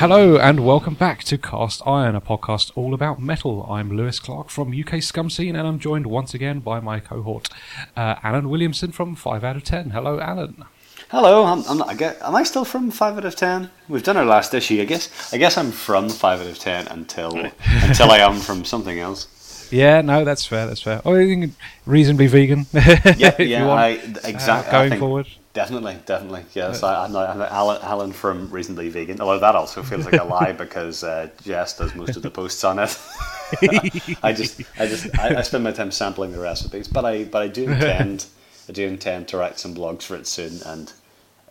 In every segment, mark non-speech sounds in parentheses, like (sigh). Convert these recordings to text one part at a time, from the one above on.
Hello and welcome back to Cast Iron, a podcast all about metal. I'm Lewis Clark from UK Scum Scene, and I'm joined once again by my cohort, uh, Alan Williamson from Five Out of Ten. Hello, Alan. Hello, I'm, I'm not, I get, am I still from five out of ten? We've done our last issue. I guess I guess I'm from five out of ten until (laughs) until I am from something else. Yeah, no, that's fair. That's fair. Oh, you reasonably vegan. (laughs) Yeah, yeah, want, I, uh, exactly. going forward. Definitely, definitely. Yes, I, I'm, I'm Alan, Alan from Reasonably Vegan. Although that also feels like a lie because uh, Jess does most of the posts on it. (laughs) I just, I just, I, I spend my time sampling the recipes, but I, but I do intend, I do intend to write some blogs for it soon, and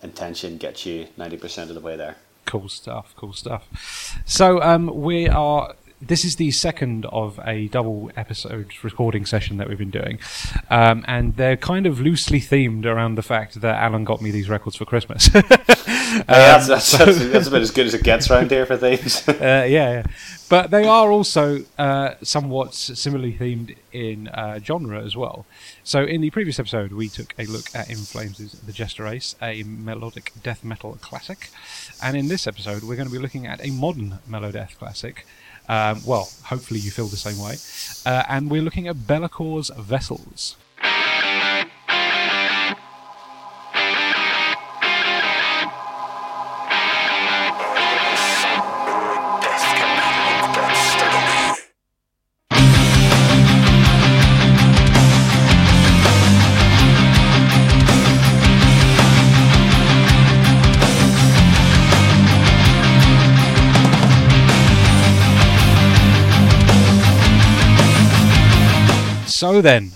intention gets you ninety percent of the way there. Cool stuff. Cool stuff. So um, we are. This is the second of a double episode recording session that we've been doing, um, and they're kind of loosely themed around the fact that Alan got me these records for Christmas. (laughs) Hey, that's, that's, that's, that's about as good as it gets around here for things. (laughs) uh, yeah, yeah, but they are also uh, somewhat similarly themed in uh, genre as well. So, in the previous episode, we took a look at In Flames' The Jester Race, a melodic death metal classic, and in this episode, we're going to be looking at a modern melodeath classic. Um, well, hopefully you feel the same way. Uh, and we're looking at Be'lakor's Vessels. So then,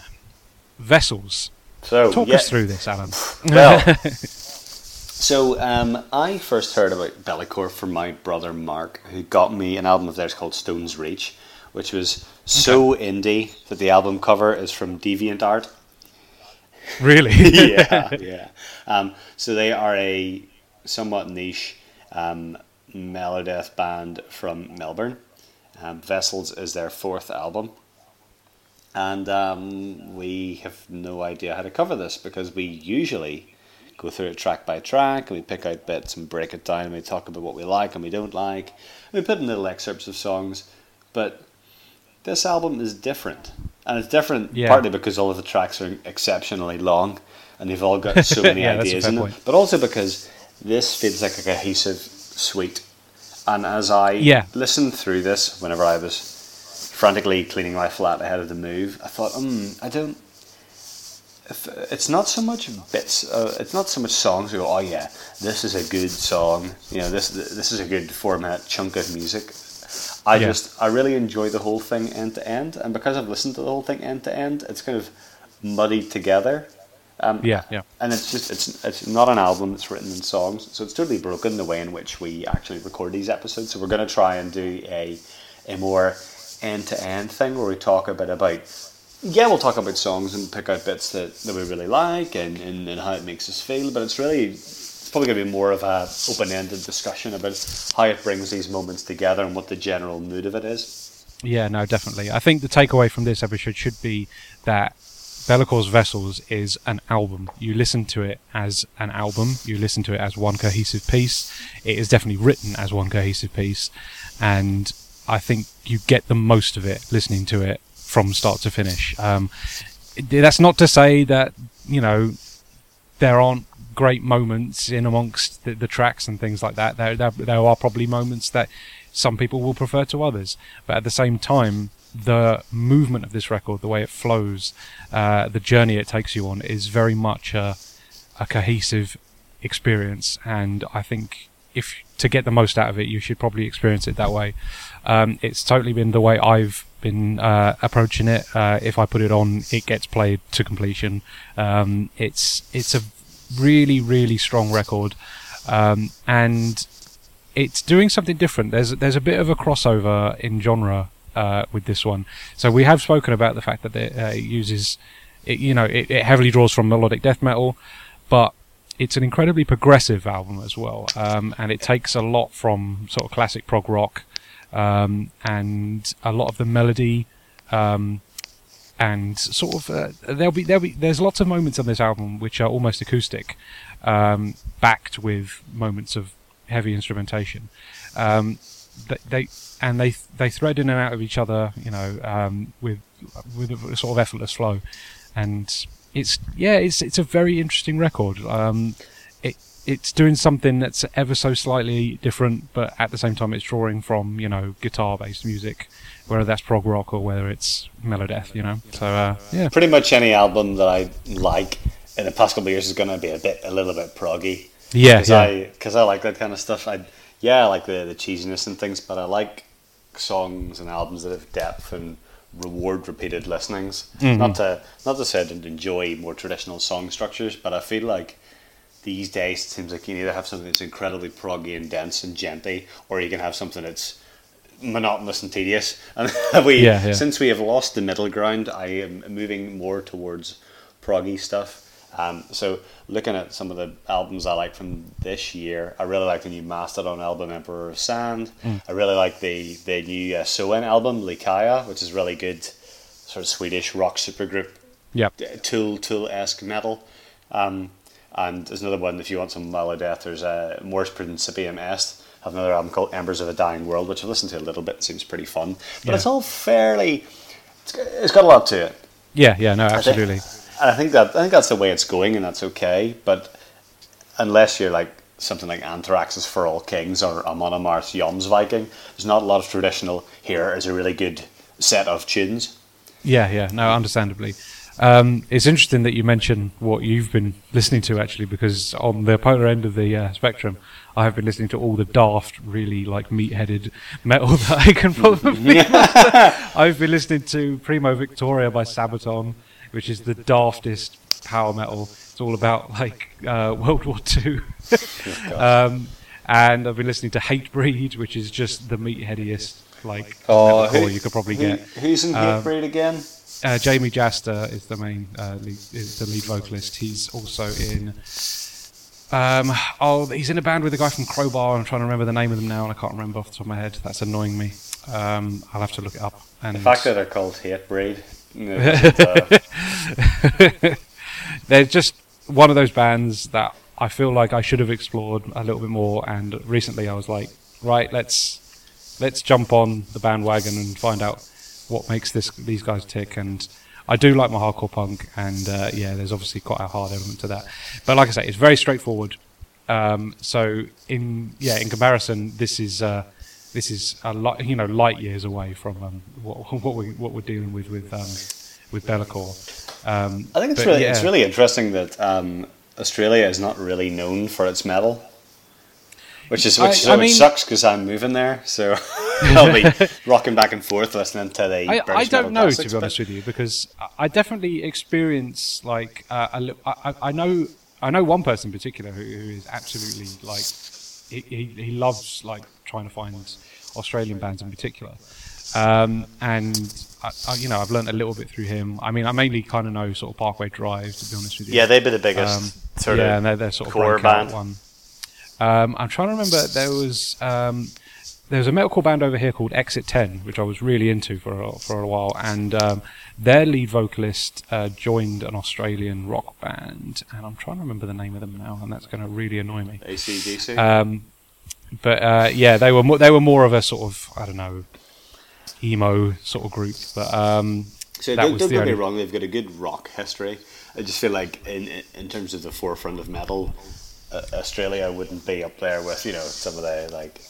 Vessels. So Talk yeah, us through this, Alan. (laughs) Well, (laughs) so um, I first heard about Be'lakor from my brother Mark, who got me an album of theirs called Stone's Reach, which was so indie that the album cover is from Deviant Art. really? (laughs) yeah, yeah. Um, so they are a somewhat niche um, melodeath band from Melbourne. Um, Vessels is their fourth album. And um, we have no idea how to cover this because we usually go through it track by track and we pick out bits and break it down and we talk about what we like and we don't like. We put in little excerpts of songs, but this album is different. And it's different Yeah. partly because all of the tracks are exceptionally long and they've all got so (laughs) many Yeah, ideas in them, point. but also because this feels like a cohesive suite. And as I Yeah. listened through this, whenever I was frantically cleaning my flat ahead of the move, I thought, hmm, I don't. If, it's not so much bits. Uh, it's not so much songs. You go, oh yeah, this is a good song. You know, this this is a good four minute chunk of music. I Yeah. just I really enjoy the whole thing end to end, and because I've listened to the whole thing end to end, it's kind of muddied together. Um, Yeah, yeah. and it's just it's it's not an album that's written in songs, so it's totally broken the way in which we actually record these episodes. So we're going to try and do a a more end to end thing where we talk a bit about yeah, we'll talk about songs and pick out bits that, that we really like and, and, and how it makes us feel, but it's really it's probably going to be more of a open ended discussion about how it brings these moments together and what the general mood of it is. Yeah, no, definitely. I think the takeaway from this episode should be that Be'lakor's Vessels is an album. You listen to it as an album. You listen to it as one cohesive piece. It is definitely written as one cohesive piece, and I think you get the most of it listening to it from start to finish. Um, that's not to say that you know there aren't great moments in amongst the, the tracks and things like that. There, there, there are probably moments that some people will prefer to others, but at the same time, the movement of this record, the way it flows, uh, the journey it takes you on, is very much a, a cohesive experience. And I think if to get the most out of it, you should probably experience it that way. Um, it's totally been the way I've been uh, approaching it. Uh, if I put it on, it gets played to completion. Um, it's it's a really really strong record, um, and it's doing something different. There's there's a bit of a crossover in genre uh, with this one. So we have spoken about the fact that it uh, uses, it, you know, it, it heavily draws from melodic death metal, but it's an incredibly progressive album as well, um, and it takes a lot from sort of classic prog rock um, and a lot of the melody. Um, and sort of uh, there'll be there'll be there's lots of moments on this album which are almost acoustic, um, backed with moments of heavy instrumentation. Um, they, they and they they thread in and out of each other, you know, um, with with a sort of effortless flow, and it's yeah, it's it's a very interesting record. Um, it it's doing something that's ever so slightly different, but at the same time, it's drawing from you know guitar-based music, whether that's prog rock or whether it's melodeath, you know. So uh, yeah, Pretty much any album that I like in the past couple of years is going to be a bit, a little bit proggy. yeah, Because yeah. I, cause I like that kind of stuff. I, yeah, I like the, the cheesiness and things, but I like songs and albums that have depth and reward repeated listenings. Mm-hmm. Not to not to say I didn't enjoy more traditional song structures, but I feel like these days it seems like you either have something that's incredibly proggy and dense and djenty, or you can have something that's monotonous and tedious. (laughs) And we, Yeah, yeah. since we have lost the middle ground, I am moving more towards proggy stuff. Um, so looking at some of the albums I like from this year, I really like the new Mastodon album, Emperor of Sand. I really like the the new uh, Soen album, Lykaia, which is really good, sort of Swedish rock supergroup Yep. Tool Tool esque metal. Um, and there's another one if you want some melodeath. There's a uh, Mors Principium Est. Have another album called Embers of a Dying World, which I've listened to a little bit. Seems pretty fun, but Yeah. it's all fairly. It's, it's got a lot to it. Yeah, yeah, no, I think- absolutely. And I think that I think that's the way it's going, and that's okay. But unless you're like something like Anthrax's For All Kings or Amon Amarth's Jomsviking, there's not a lot of traditional. Here is a really good set of tunes. Yeah, yeah, no, understandably. Um, it's interesting that you mention what you've been listening to actually, because on the polar end of the uh, spectrum, I have been listening to all the daft, really like meat-headed metal (laughs) that I can probably. (laughs) I've been listening to Primo Victoria by Sabaton, which is the daftest power metal. It's all about like uh, World War Two. (laughs) um, and I've been listening to Hatebreed, which is just the meatheadiest like metalcore you could probably who- get. Who's in Um, Hatebreed again? Uh, Jamey Jasta is the main uh, lead, is the lead vocalist. He's also in. Um, oh, he's in a band with a guy from Crowbar. I'm trying to remember the name of them now, and I can't remember off the top of my head. That's annoying me. Um, I'll have to look it up. And The fact that they're called Hatebreed. you know, uh, (laughs) they're just one of those bands that I feel like I should have explored a little bit more. And recently, I was like, right, let's let's jump on the bandwagon and find out what makes this these guys tick. And I do like my hardcore punk, and uh, yeah, there's obviously quite a hard element to that. But like I say, it's very straightforward. Um, so in yeah, in comparison, this is. Uh, this is a lot, you know, light years away from um, what, (laughs) what we what we're dealing with with um, with Be'lakor. Um, I think it's really yeah. it's really interesting that um, Australia is not really known for its metal, which is which, I- so I mean- sucks because I'm moving there, so (laughs) (laughs) I'll be (laughs) rocking back and forth listening to the. I, I don't know to be honest with you because I- definitely experience like uh, a li- I, I- know I know one person in particular who, who is absolutely like he, he, he loves like trying to find Australian bands in particular, um, and I, I, you know I've learned a little bit through him. I mean I mainly kind of know sort of Parkway Drive to be honest with you. Yeah, they'd be the biggest Um, sort yeah, of. and they're, they're sort of core band. one. Um, I'm trying to remember. There was there was a metalcore band over here called Exit Ten, which I was really into for a, for a while, and um, their lead vocalist uh, joined an Australian rock band, and I'm trying to remember the name of them now, and that's going to really annoy me. ACDC. Um, but uh, yeah, they were mo- they were more of a sort of I don't know emo sort of group, but um, so don't, don't get me wrong; they've got a good rock history. I just feel like in in terms of the forefront of metal, uh, Australia wouldn't be up there with you know some of the like.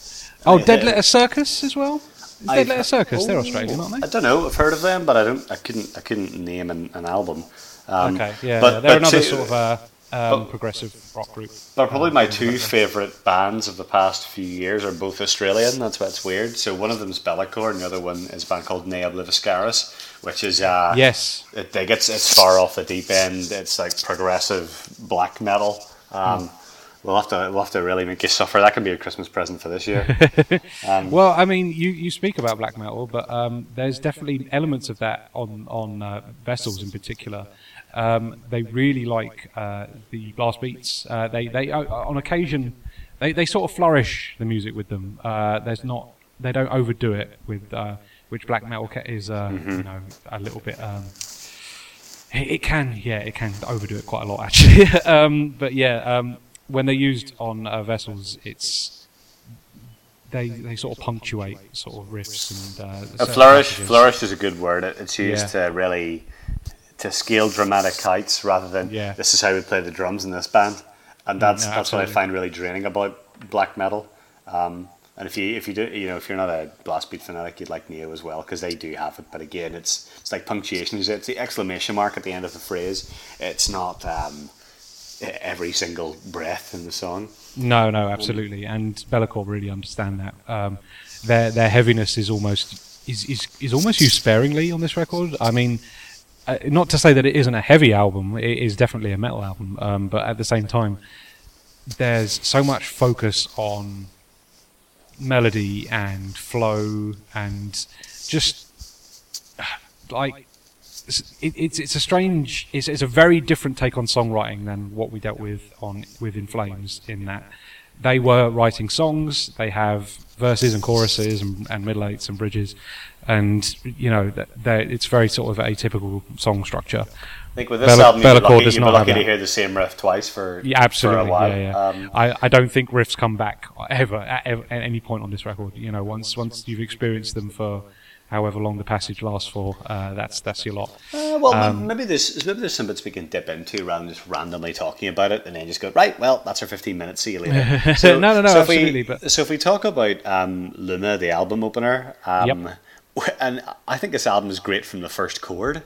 Oh, Dead Letter Circus as well. Is I've- Dead Letter Circus, they're Oh, Australian, aren't they? I they? don't know. I've heard of them, but I don't. I couldn't. I couldn't name an, an album. Um, Okay, yeah, but- yeah. they're another two- sort of uh, um, progressive rock group. But probably Uh, my two favourite bands of the past few years are both Australian. That's why it's weird. So one of them is Be'lakor, and the other one is a band called Ne Obliviscaris, which is uh, Yes, it, like it's it's far off the deep end. It's like progressive black metal. Um, We'll have to we'll have to really make you suffer. That can be a Christmas present for this year. (laughs) Um, Well, I mean, you, you speak about black metal, but um, there's definitely elements of that on on uh, vessels in particular. Um, they really like uh, the blast beats. Uh, they they uh, on occasion they, they sort of flourish the music with them. Uh, there's not they don't overdo it with uh, which black metal is uh, you know a little bit. Um, it, it can yeah it can overdo it quite a lot (laughs) actually. (laughs) um, but yeah, um, when they're used on uh, vessels, it's they, they sort of punctuate sort of riffs and uh, A flourish, passages. flourish is a good word. It's used Yeah. to really to scale dramatic heights rather than Yeah. this is how we play the drums in this band, and that's no, that's what I find really draining about black metal. Um, and if you if you do you know if you're not a blast beat fanatic, you'd like Neo as well because they do have it. But again, it's it's like punctuation. It's it's the exclamation mark at the end of the phrase. It's not um, every single breath in the song. No, no, absolutely, and Be'lakor really understand that. Um, their their heaviness is almost is, is is almost used sparingly on this record. I mean, uh, not to say that it isn't a heavy album; it is definitely a metal album. Um, but at the same time, there's so much focus on melody and flow and just like it's- it, it's it's a strange it's, it's a very different take on songwriting than what we dealt with on with In Flames in that they were writing songs they have verses and choruses and, and middle eights and bridges and you know that it's very sort of atypical song structure. I think with this Bella- album, Be'lakor lucky, does be not lucky to hear the same riff twice for yeah absolutely. for a while. yeah yeah. Um, I, I don't think riffs come back ever at, ev- at any point on this record. You know once once you've experienced them for however long the passage lasts for uh, that's that's your lot Uh, well, Um, maybe there's maybe there's some bits we can dip into rather than just randomly talking about it and then just go right. Well, that's our 15 minutes. See you later. (laughs) No, no, no, if absolutely, We, but- so if we talk about um, Luma, the album opener, um, (laughs) and I think this album is great from the first chord.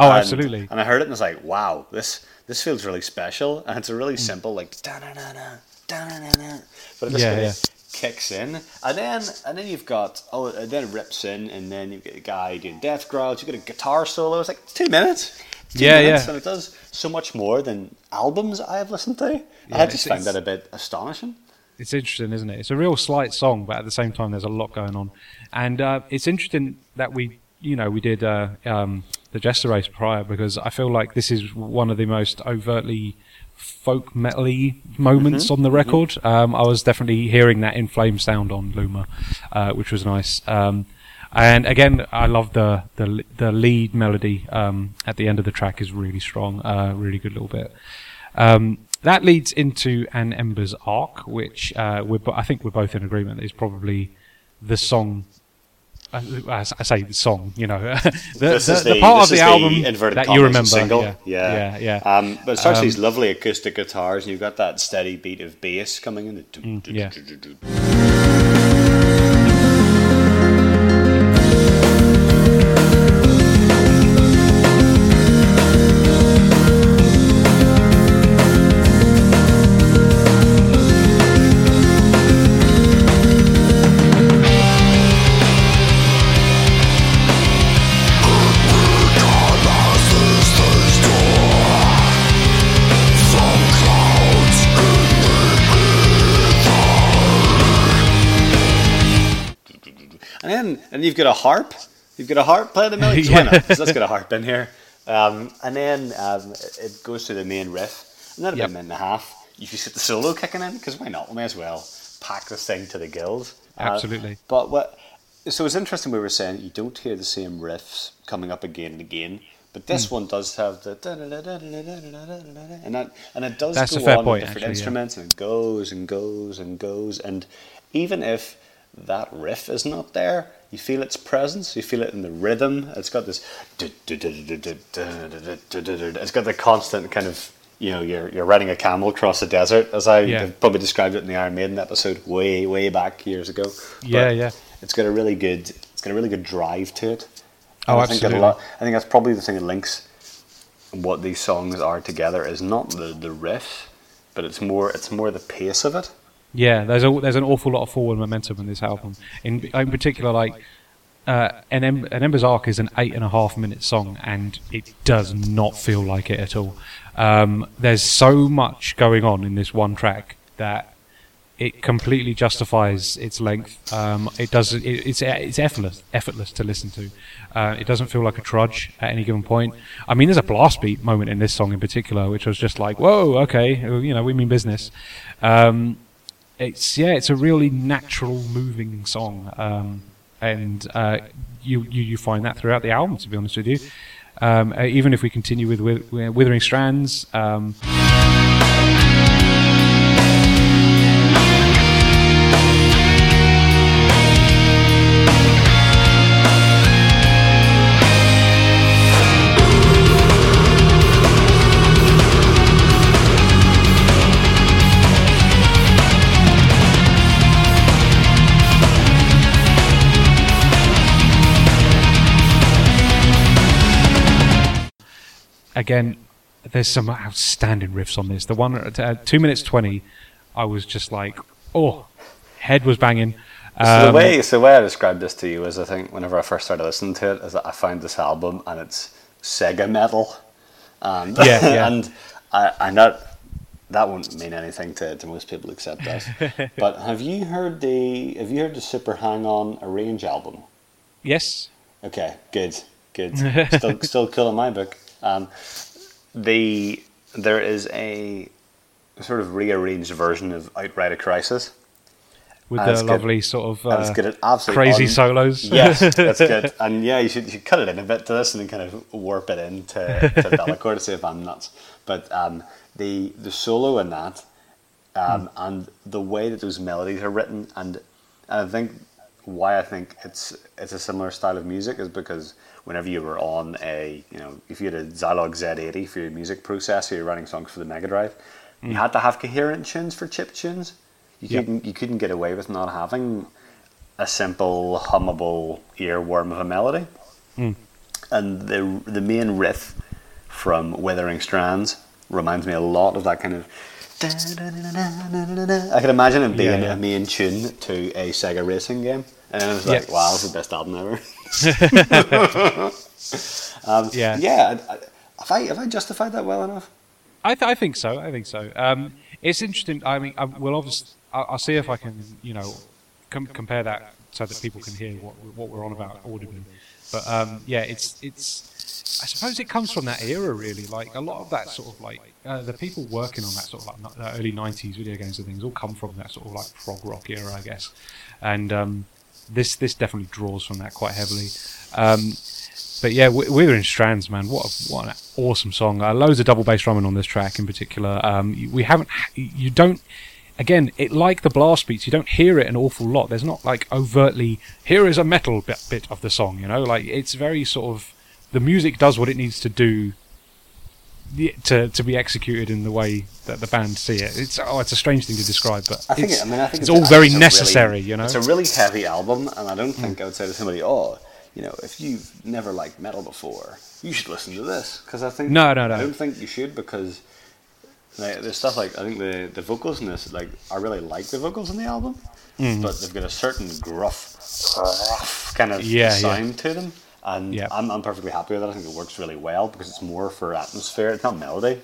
Oh And- absolutely And I heard it and I was like, wow, this this feels really special, and it's a really simple like da-na-na-na, da-na-na-na. but it just Yeah, yeah. kicks in, and then and then you've got oh, and then it rips in, and then you've got a guy doing death growls. You got a guitar solo. It's like two minutes. Two Yeah, minutes, yeah. and it does so much more than albums I have listened to. Yeah, I just find that a bit astonishing. it's interesting, isn't it? It's a real slight song, but at the same time, there's a lot going on, and uh, it's interesting that we, you know, we did uh, um, the Jester race prior because I feel like this is one of the most overtly folk metally moments Mm-hmm. on the record. Um, I was definitely hearing that in flame sound on Luma, uh, which was nice. Um, and again, I love the the the lead melody um, at the end of the track is really strong, uh, really good little bit. Um, that leads into an Ember's Arc, which uh, we're, bo- I think we're both in agreement is probably the song. As I say the song, you know, (laughs) the, This the, is the the, part of the album inverted that you remember. single. Yeah, yeah, yeah, yeah. Um, but it starts Um, these lovely acoustic guitars, and you've got that steady beat of bass coming in. Mm, yeah. (laughs) you've got a harp. You've got a harp. playing the melody. yeah. Why not? Let's get a harp in here. Um, and then um, it goes to the main riff, and then about yep. a minute and a half, you just get the solo kicking in because why not? We may as well pack this thing to the gills. Absolutely. Uh, but what? So it's interesting. We were saying you don't hear the same riffs coming up again and again, but this mm. one does have the and that and it does That's go a fair on point, different actually, instruments yeah. and it goes and goes and goes and even if that riff is not there, you feel its presence. You feel it in the rhythm. It's got this. It's got the constant kind of you know you're you're riding a camel across the desert, as I Yeah. have probably described it in the Iron Maiden episode way way back years ago. Yeah, But yeah. It's got a really good. It's got a really good drive to it. Oh, And I think that a absolutely. lot- I think that's probably the thing that links what these songs are together is not the the riff, but it's more it's more the pace of it. Yeah, there's a, there's an awful lot of forward momentum in this album. In in particular, like uh, an, em- an Ember's Arc is an eight and a half minute song, and it does not feel like it at all. Um, there's so much going on in this one track that it completely justifies its length. Um, it does. It, it's it's effortless, effortless to listen to. Uh, it doesn't feel like a trudge at any given point. I mean, there's a blast beat moment in this song in particular, which was just like, whoa, okay, you know, we mean business. Um, it's yeah, it's a really natural, moving song, um, and uh, you, you you find that throughout the album. To be honest with you, um, uh, even if we continue with, with, with Withering Strands. Um, again, there's some outstanding riffs on this. The one at uh, two minutes twenty, I was just like, oh, head was banging. Um, so the um, way, so the way I described this to you is, I think whenever I first started listening to it, is that I found this album and it's Sega metal, and yeah, yeah. (laughs) and I, I not that won't mean anything to, to most people except us. (laughs) but have you heard the have you heard the Super Hang On Arrange album? Yes. Okay, good, good. (laughs) Still, still cool in my book. Um, the there is a sort of rearranged version of Outride a Crisis. With the lovely good. sort of uh, crazy un- solos. Yes, (laughs) that's good. And yeah, you should, you should cut it in a bit to this and then kind of warp it into to Be'lakor to see if I'm nuts. But um, the the solo in that um, mm. and the way that those melodies are written and, and I think why I think it's it's a similar style of music is because whenever you were on a, you know, if you had a Zilog Z80 for your music processor, you're running songs for the Mega Drive, mm. you had to have coherent tunes for chip tunes. You yep. couldn't you couldn't get away with not having a simple hummable earworm of a melody. Mm. And the the main riff from Withering Strands reminds me a lot of that kind of. I can imagine it being yeah, yeah. a main tune to a Sega racing game, and I was like. "Wow, it's the best album ever." (laughs) um, yeah, yeah. Have I have I justified that well enough? I, th- I think so. I think so. Um, it's interesting. I mean, I, well, obviously, I'll, I'll, see if I can, you know, com- compare that so that people can hear what what we're on about audibly. But um, yeah, it's it's. I suppose it comes from that era, really. Like a lot of that sort of like uh, the people working on that sort of like early '90s video games and things all come from that sort of like prog rock era, I guess. And um, this this definitely draws from that quite heavily. Um, but yeah, Withering Strands, man, what a, what an awesome song! Uh, loads of double bass drumming on this track in particular. Um, we haven't, you don't, again, it like the blast beats, you don't hear it an awful lot. There's not like overtly here is a metal bit, bit of the song, you know, like it's very sort of the music does what it needs to do to to be executed in the way that the band see it. It's oh, it's a strange thing to describe, but I think it, I mean I think it's, it's all very necessary. Really, you know, it's a really heavy album, and I don't think mm. I would say to somebody, oh, you know, if you've never liked metal before, you should listen to this because I think no, no, no, I don't think you should because. Like, there's stuff like I think the, the vocals in this like I really like the vocals in the album, mm. but they've got a certain gruff, gruff kind of yeah, sound yeah. to them and. I'm, I'm perfectly happy with it. I think it works really well because it's more for atmosphere. It's not melody.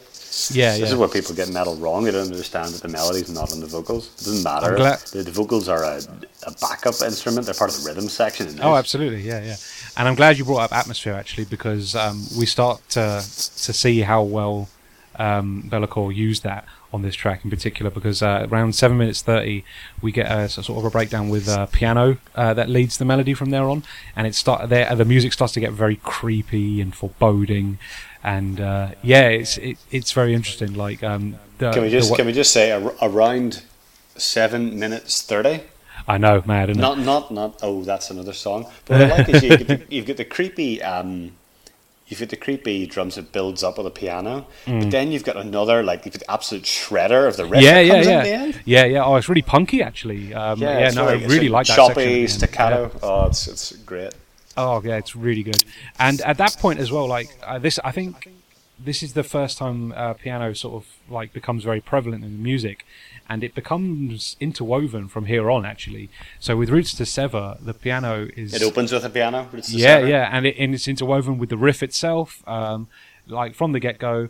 Yeah, this yeah. is where people get metal wrong. They don't understand that the melody's not in the vocals. It doesn't matter. The, the, vocals are a, a backup instrument. They're part of the rhythm section. Oh, absolutely. Yeah, yeah. And I'm glad you brought up atmosphere actually because um, we start to to see how well um, Be'lakor used that on this track in particular because uh, around seven minutes thirty we get a, sort of a breakdown with uh, piano uh, that leads the melody from there on, and it start there. The music starts to get very creepy and foreboding, and uh, yeah, it's it, it's very interesting. Like, um, the, can we just the, can we just say around seven minutes thirty? I know, mad. Not, not, not. Oh, that's another song. But what I like is you, you've got the creepy um, you've got the creepy drums that builds up on the piano, mm. but then you've got another like you've got the absolute shredder of the riff. Yeah, yeah, yeah, yeah, yeah. Oh, it's really punky actually. Um, yeah, yeah no, I really like that choppy staccato. Yeah. Oh, it's it's great. Oh yeah, it's really good. And at that point as well, like uh, this, I think this is the first time uh, piano sort of like becomes very prevalent in the music and it becomes interwoven from here on actually so with roots to sever the piano is it opens with a piano yeah sever. yeah and, it, and it's interwoven with the riff itself um, like from the get-go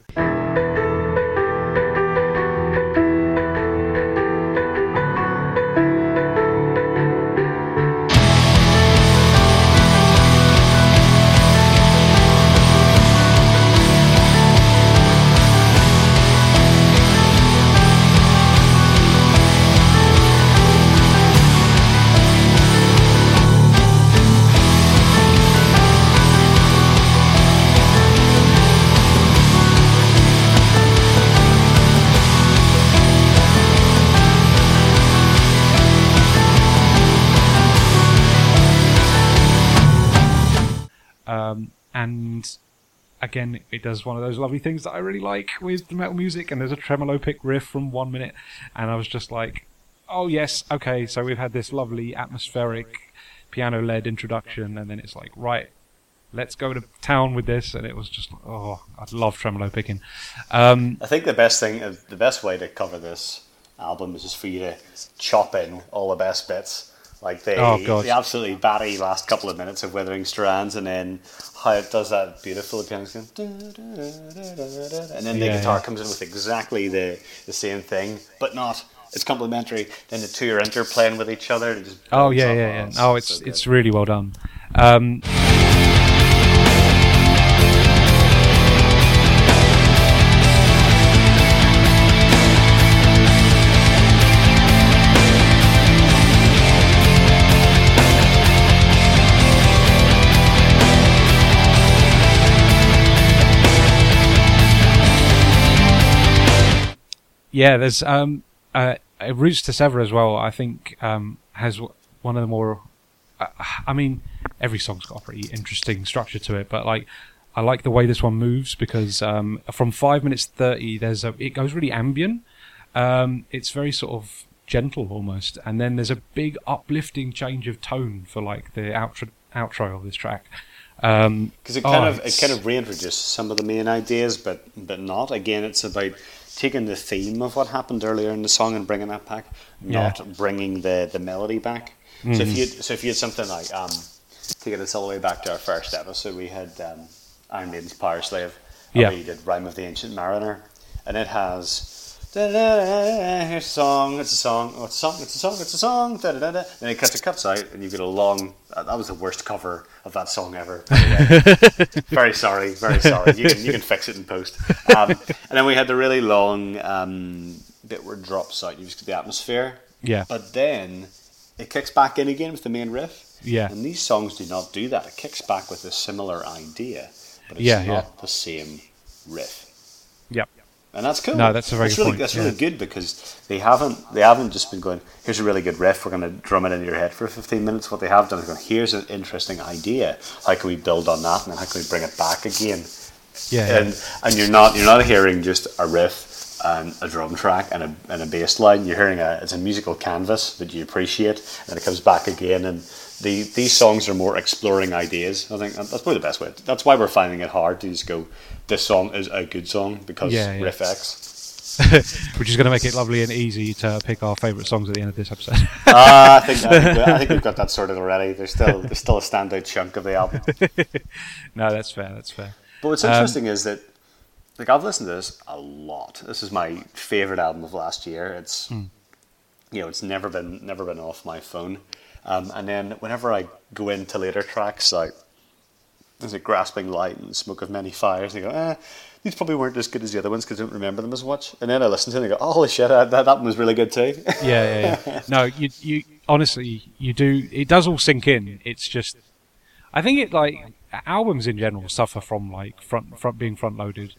again, it does one of those lovely things that I really like with the metal music. And there's a tremolo pick riff from one minute, and I was just like, "Oh yes, okay." So we've had this lovely atmospheric piano-led introduction, and then it's like, right, let's go to town with this. And it was just, oh, I love tremolo picking. Um, I think the best thing, uh, the best way to cover this album is just for you to chop in all the best bits. Like the, Oh, God. the absolutely batty last couple of minutes of Withering Strands, and then how it does that beautiful piano, and then the Yeah, guitar yeah. comes in with exactly the, the same thing, but not. It's complementary. Then the two are interplaying with each other. oh yeah, yeah, yeah. Oh, it's so it's really well done. Um, Yeah, there's um, uh, uh, Roots to Sever as well. I think um, has one of the more. Uh, I mean, every song's got a pretty interesting structure to it, but like I like the way this one moves because um, from five minutes thirty, there's a it goes really ambient. Um, it's very sort of gentle almost, and then there's a big uplifting change of tone for like the outro outro of this track. Um, because it kind oh, of it kind of reintroduces some of the main ideas, but but not. Again, it's about taking the theme of what happened earlier in the song and bringing that back, Yeah. not bringing the the melody back. So Mm-hmm. if you so if you had something like um, taking us all the way back to our first episode, we had um, Iron Maiden's Powerslave. and Yeah. we did Rime of the Ancient Mariner, and it has. Here's a song. It's a song. Oh, it's a song. It's a song. It's a song. Da-da-da-da. Then it cuts. It cuts out, and you get a long. uh, That was the worst cover of that song ever. very sorry. Very sorry. You can you can fix it in post. Um, and then we had the really long um, bit where it drops out. You just get the atmosphere. yeah, But then it kicks back in again with the main riff. Yeah. And these songs do not do that. It kicks back with a similar idea, but it's Yeah, not yeah. the same riff. yep. And that's cool. No, that's a very that's good really, point, That's yeah. really good because they haven't they haven't just been going. Here's a really good riff. We're going to drum it into your head for 15 minutes. What they have done is going. Here's an interesting idea. How can we build on that, and then how can we bring it back again? Yeah, yeah. And and you're not you're not hearing just a riff and a drum track and a and a bass line. You're hearing a it's a musical canvas that you appreciate, and it comes back again. And the these songs are more exploring ideas. I think that's probably the best way. That's why we're finding it hard to just go. This song is a good song because Yeah, yeah. riff X. (laughs) which is going to make it lovely and easy to pick our favourite songs at the end of this episode. Ah, I think I think, we- I think we've got that sorted already. There's still (laughs) there's still a standout chunk of the album. (laughs) no, that's fair. That's fair. But what's Um, interesting is that like I've listened to this a lot. This is my favorite album of last year. It's Hmm. you know it's never been never been off my phone. Um, and then whenever I go into later tracks like there's a grasping light and smoke of many fires, I go, eh, these probably weren't as good as the other ones because I don't remember them as much. And then I listen to them and I go, oh, holy shit, that, that one was really good too. Yeah, yeah, yeah. (laughs) No, you, you honestly, you do. It does all sink in. It's just, I think it like albums in general suffer from like front, front being front loaded,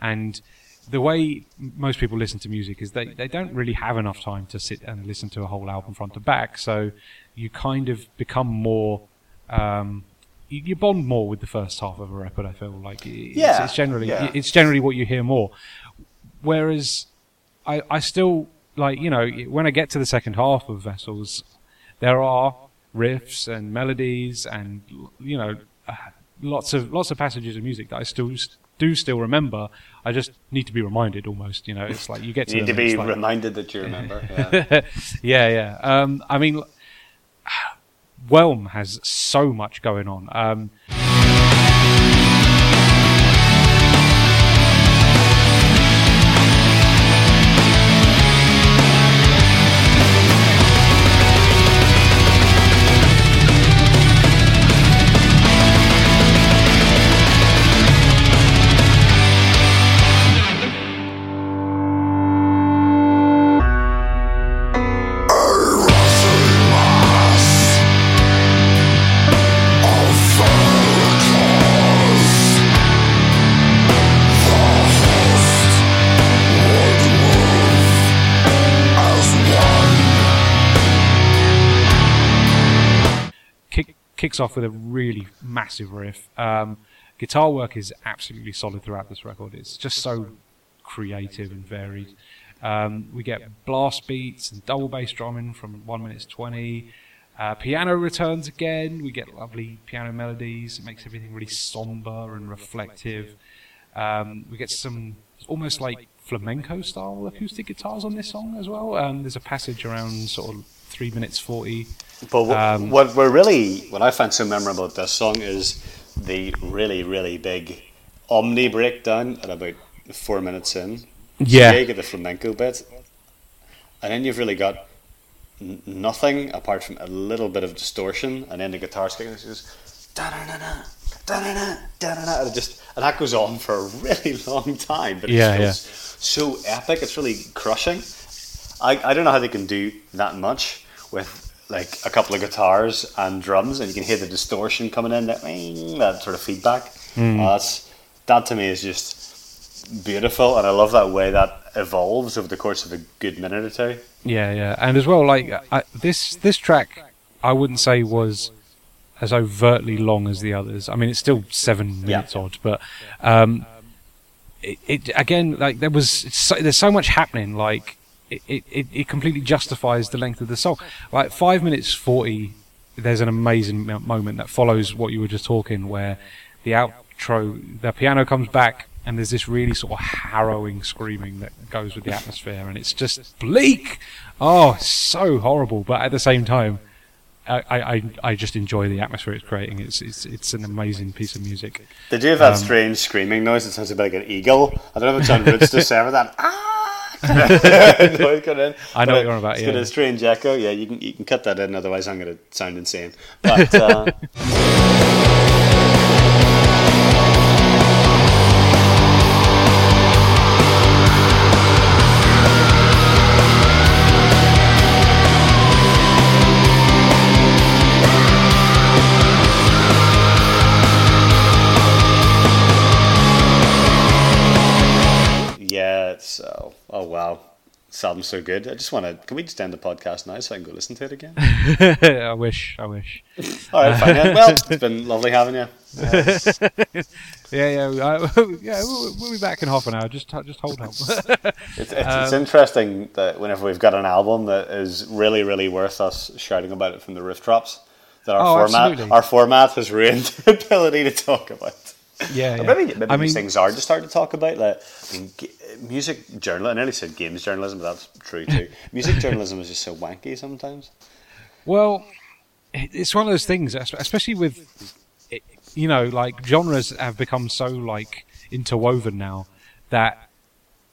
and the way most people listen to music is they they don't really have enough time to sit and listen to a whole album front to back. So you kind of become more. Um, you, you bond more with the first half of a record. I feel like it's, Yeah, it's generally yeah. it's generally what you hear more. Whereas I, I still like you know when I get to the second half of Vessels, there are riffs and melodies and you know uh, lots of lots of passages of music that I still do still remember. I just need to be reminded almost. You know, it's like you get to you need to them be like- reminded that you remember. Yeah. (laughs) yeah, yeah. Um, I mean, Whelm has so much going on. Um, kicks off with a really massive riff. Um, guitar work is absolutely solid throughout this record. It's just so creative and varied. Um, we get blast beats and double bass drumming from one minute to twenty. Uh, piano returns again. We get lovely piano melodies. It makes everything really somber and reflective. Um, we get some almost like flamenco style acoustic guitars on this song as well. Um, there's a passage around sort of three minutes forty. But what, um, what we're really, what I find so memorable about this song is the really, really big omni breakdown at about four minutes in. Yeah, yeah you get the flamenco bit, and then you've really got n- nothing apart from a little bit of distortion, and then the guitar kicking. Just da da da da. Da-da-da, and, just, and that goes on for a really (laughs) long time, but yeah, yeah. so epic. It's really crushing. I, I don't know how they can do that much with like a couple of guitars and drums, and you can hear the distortion coming in, that, that sort of feedback. Hmm. Uh, that's that to me is just beautiful, and I love that way that evolves over the course of a good minute or two. Yeah, yeah, and as well, like I, this this track, I wouldn't say was as overtly long as the others. I mean, it's still seven Yeah. minutes odd, but um, it, it again, like there was so, there's so much happening, like it, it, it completely justifies the length of the song. Like five minutes forty, there's an amazing moment that follows what you were just talking, where the outro, the piano comes back. And there's this really sort of harrowing screaming that goes with the atmosphere, and it's just bleak. Oh, so horrible, but at the same time, I, I, I just enjoy the atmosphere it's creating. It's it's it's an amazing piece of music. They do have that Um, strange screaming noise. It sounds a bit like an eagle. I don't know if it's on roots to sever that. (laughs) Ah! (laughs) in. I know But what you're on about, It's yeah. got a strange echo. Yeah, you can you can cut that in. Otherwise, I'm going to sound insane. But uh, (laughs) this album's so good. I just want to. Can we just end the podcast now so I can go listen to it again? (laughs) I wish, I wish. All right, fine. Yeah. Well, it's been lovely having you. (laughs) Yeah, yeah, uh, (laughs) yeah. We'll, we'll be back in half an hour. Just just hold on. It's, it's, it's Um, interesting that whenever we've got an album that is really, really worth us shouting about it from the rooftops, that our Oh, format absolutely. our format has ruined the ability to talk about. Yeah, yeah. Maybe, maybe I these mean, things are to start to talk about. Like, I mean, g- music journalism. I nearly said games journalism, but that's true too. (laughs) music journalism is just so wanky sometimes. Well, it's one of those things, especially with, you know, like genres have become so like interwoven now that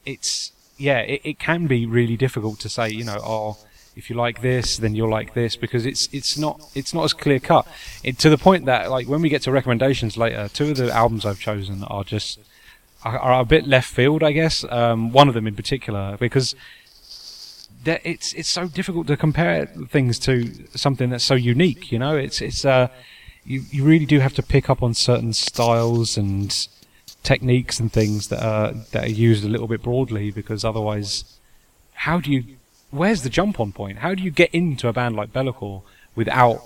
it's yeah, it, it can be really difficult to say, you know, oh, if you like this, then you'll like this because it's it's not it's not as clear cut. It, to the point that like when we get to recommendations later, two of the albums I've chosen are just are, are a bit left field, I guess. Um, one of them in particular because it's it's so difficult to compare things to something that's so unique. You know, it's it's uh, you you really do have to pick up on certain styles and techniques and things that are that are used a little bit broadly because otherwise, how do you? Where's the jump on point? How do you get into a band like Be'lakor without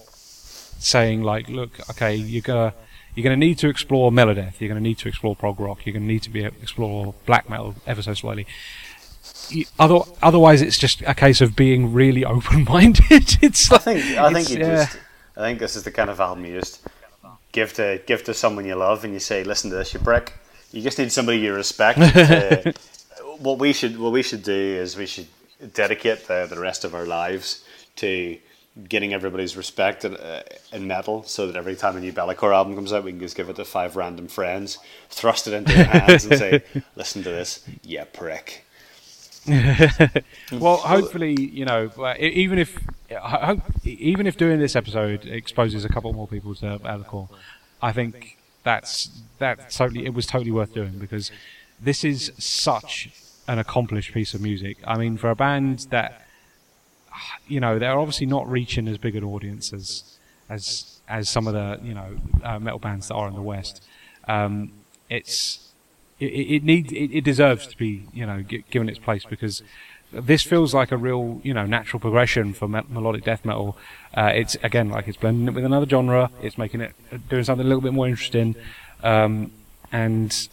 saying like, look, okay, you're gonna you're gonna need to explore Melodeath, you're gonna need to explore prog rock, you're gonna need to be explore black metal ever so slightly. you- other, otherwise it's just a case of being really (laughs) open-minded. (laughs) it's I think I think you just I think this is the kind of album you just give to give to someone you love and you say, listen to this, you brick. You just need somebody you respect. to, (laughs) what we should what we should do is we should dedicate the, the rest of our lives to getting everybody's respect in, uh, in metal, so that every time a new Be'lakor album comes out, we can just give it to five random friends, thrust it into their hands, and say, (laughs) listen to this, yeah, prick. (laughs) well, hopefully, you know, even if hope, even if doing this episode exposes a couple more people to Alcor, I think that's that totally it was totally worth doing because this is such an accomplished piece of music. I mean, for a band that you know they're obviously not reaching as big an audience as as as some of the you know uh, metal bands that are in the West. Um, it's it, it it it, it deserves to be you know gi- given its place because this feels like a real you know natural progression for me- melodic death metal. Uh, it's again like it's blending it with another genre. It's making it doing something a little bit more interesting. um, and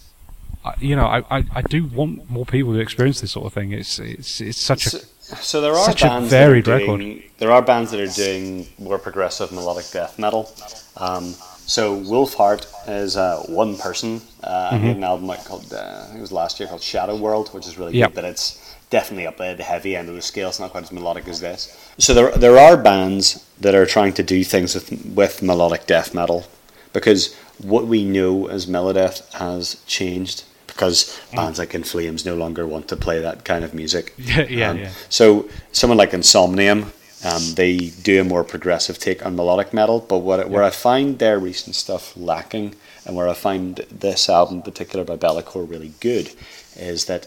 you know, I, I, I do want more people to experience this sort of thing. It's it's it's such a So, so there are bands varied that are record. doing, There are bands that are doing more progressive melodic death metal. Um, so Wolfheart is uh, one person. Uh, Mm-hmm. An album out called uh, I think it was last year called Shadow World, which is really Yep. good, but it's definitely up at the heavy end of the scale. It's not quite as melodic as this. So there there are bands that are trying to do things with with melodic death metal because what we know as Melodeath has changed because Mm. bands like In Flames no longer want to play that kind of music. (laughs) Yeah, yeah, Um, yeah. So someone like Insomnium, um, they do a more progressive take on melodic metal, but what where I find their recent stuff lacking, and where I find this album in particular by Be'lakor really good, is that